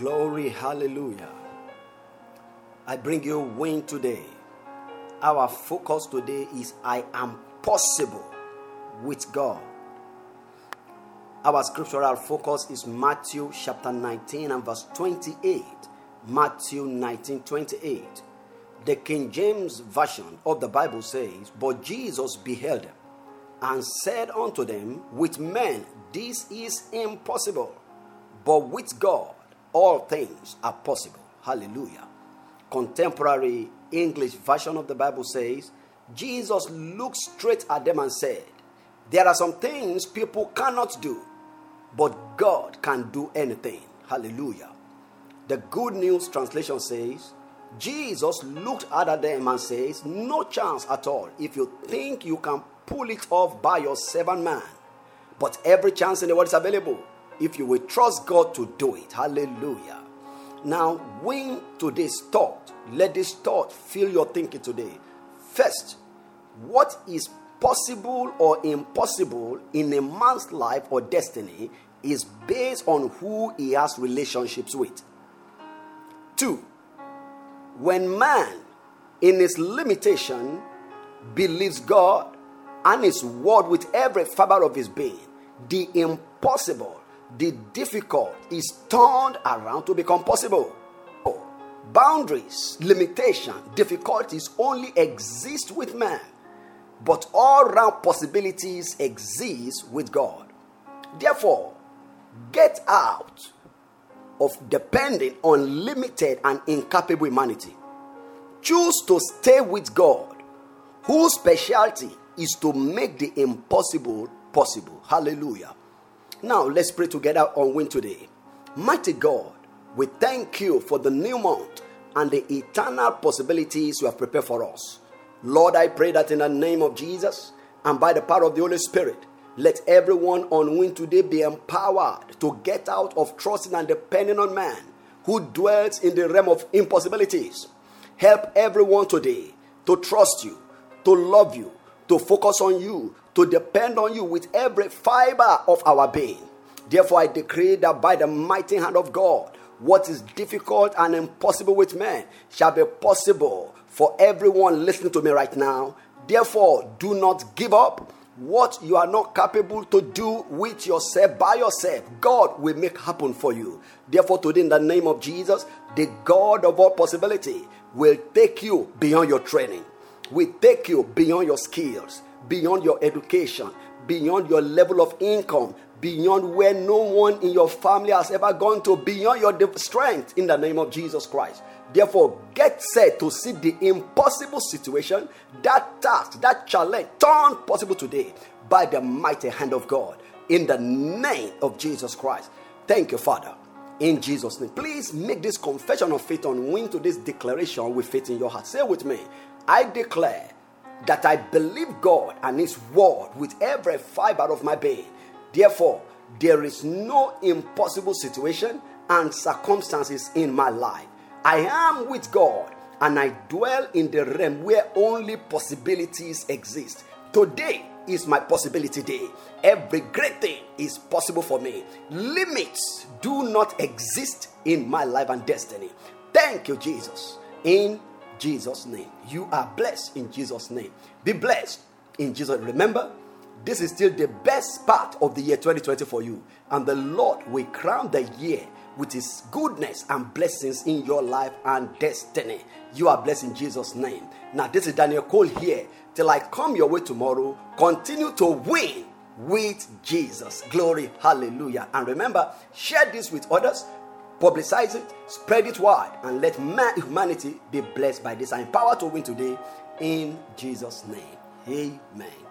Glory, hallelujah. I bring you win today. Our focus today is I am possible with God. Our scriptural focus is Matthew chapter 19 and verse 28. Matthew 19 28. The King James Version of the Bible says, But Jesus beheld them and said unto them, With men this is impossible, but with God all things are possible. Hallelujah. Contemporary English version of the Bible says, Jesus looked straight at them and said, There are some things people cannot do, but God can do anything. Hallelujah. The Good News translation says, Jesus looked at them and says, No chance at all if you think you can pull it off by your seven man. But every chance in the world is available if you will trust God to do it. Hallelujah. Now, when today's thought, let this thought fill your thinking today. First, what is possible or impossible in a man's life or destiny is based on who he has relationships with. Two, when man, in his limitation, believes God and his word with every fiber of his being, the impossible, the difficult is turned around to become possible. Boundaries, limitation, difficulties only exist with man, but all round possibilities exist with God. Therefore, get out of depending on limited and incapable humanity. Choose to stay with God, whose specialty is to make the impossible possible. Hallelujah. Now let's pray together on win today. Mighty God, we thank you for the new month and the eternal possibilities you have prepared for us. Lord, I pray that in the name of Jesus and by the power of the Holy Spirit, let everyone on win today be empowered to get out of trusting and depending on man who dwells in the realm of impossibilities. Help everyone today to trust you, to love you, to focus on you, to depend on you with every fiber of our being. Therefore, I decree that by the mighty hand of God, what is difficult and impossible with men shall be possible for everyone listening to me right now. Therefore, do not give up. What you are not capable to do with yourself by yourself, God will make happen for you. Therefore, today, in the name of Jesus, the God of all possibility will take you beyond your training, will take you beyond your skills, beyond your education, beyond your level of income, beyond where no one in your family has ever gone to, beyond your strength in the name of Jesus Christ. Therefore, get set to see the impossible situation, that task, that challenge turned possible today by the mighty hand of God in the name of Jesus Christ. Thank you, Father. In Jesus' name. Please make this confession of faith on win to this declaration with faith in your heart. Say with me I declare that I believe God and His word with every fiber of my being. Therefore, there is no impossible situation and circumstances in my life. I am with God and I dwell in the realm where only possibilities exist. Today is my possibility day. Every great thing is possible for me. Limits do not exist in my life and destiny. Thank you, Jesus. In Jesus' name. You are blessed in Jesus' name. Be blessed in Jesus. Remember, this is still the best part of the year 2020 for you. And the Lord will crown the year with his goodness and blessings in your life and destiny. You are blessed in Jesus' name. Now, this is Daniel Cole here. Till I come your way tomorrow, continue to win with Jesus. Glory, hallelujah. And remember, share this with others, publicize it, spread it wide, and let man, humanity be blessed by this. I'm empowered to win today in Jesus' name. Amen.